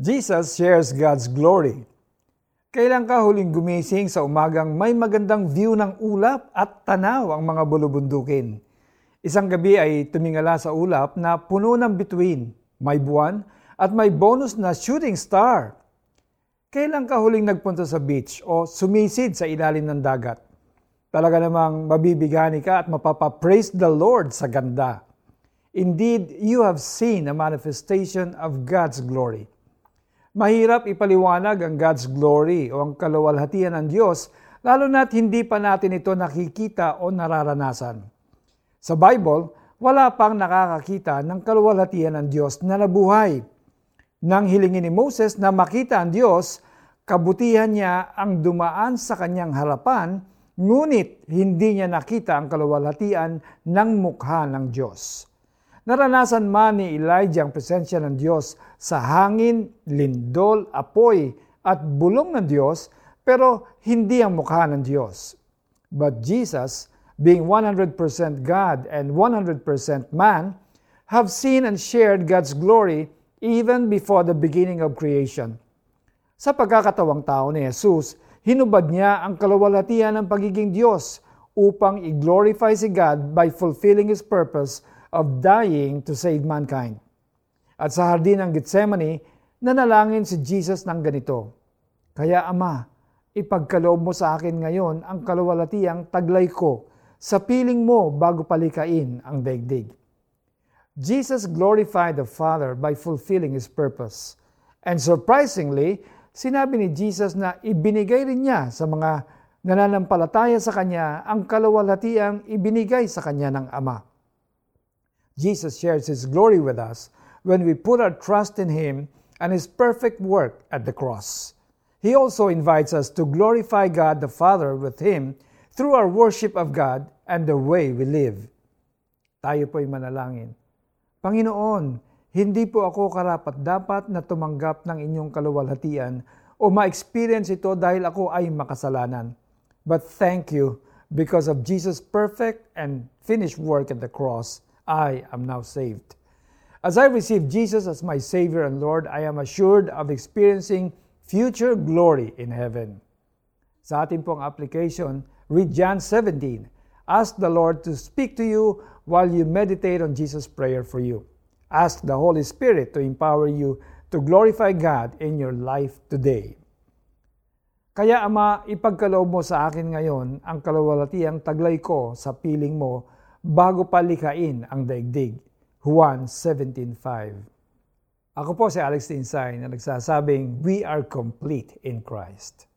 Jesus shares God's glory. Kailan ka huling gumising sa umagang may magandang view ng ulap at tanaw ang mga bulubundukin? Isang gabi ay tumingala sa ulap na puno ng bituin, may buwan, at may bonus na shooting star. Kailan ka huling nagpunta sa beach o sumisid sa ilalim ng dagat? Talaga namang mabibigani ka at mapapapraise the Lord sa ganda. Indeed, you have seen a manifestation of God's glory. Mahirap ipaliwanag ang God's glory o ang kaluwalhatian ng Diyos, lalo na't hindi pa natin ito nakikita o nararanasan. Sa Bible, wala pang nakakakita ng kaluwalhatian ng Diyos na nabuhay. Nang hilingin ni Moses na makita ang Diyos, kabutihan niya ang dumaan sa kanyang harapan, ngunit hindi niya nakita ang kaluwalhatian ng mukha ng Diyos. Naranasan man ni Elijah ang presensya ng Diyos sa hangin, lindol, apoy at bulong ng Diyos pero hindi ang mukha ng Diyos. But Jesus, being 100% God and 100% man, have seen and shared God's glory even before the beginning of creation. Sa pagkakatawang tao ni Jesus, hinubad niya ang kalawalatian ng pagiging Diyos upang i-glorify si God by fulfilling His purpose of dying to save mankind. At sa hardin ng Gethsemane, nanalangin si Jesus ng ganito, Kaya Ama, ipagkaloob mo sa akin ngayon ang kaluwalatiang taglay ko sa piling mo bago palikain ang daigdig. Jesus glorified the Father by fulfilling His purpose. And surprisingly, sinabi ni Jesus na ibinigay rin niya sa mga nananampalataya sa Kanya ang kaluwalhatiang ibinigay sa Kanya ng Ama. Jesus shares His glory with us when we put our trust in Him and His perfect work at the cross. He also invites us to glorify God the Father with Him through our worship of God and the way we live. Tayo po'y manalangin. Panginoon, hindi po ako karapat-dapat na tumanggap ng inyong kaluwalhatian o ma-experience ito dahil ako ay makasalanan. But thank you because of Jesus' perfect and finished work at the cross. I am now saved. As I receive Jesus as my Savior and Lord, I am assured of experiencing future glory in heaven. Sa ating pong application, read John 17. Ask the Lord to speak to you while you meditate on Jesus' prayer for you. Ask the Holy Spirit to empower you to glorify God in your life today. Kaya Ama, ipagkaloob mo sa akin ngayon ang kalawalatiang taglay ko sa piling mo bago palikain ang daigdig. Juan 17.5 Ako po si Alex Tinsay na nagsasabing, We are complete in Christ.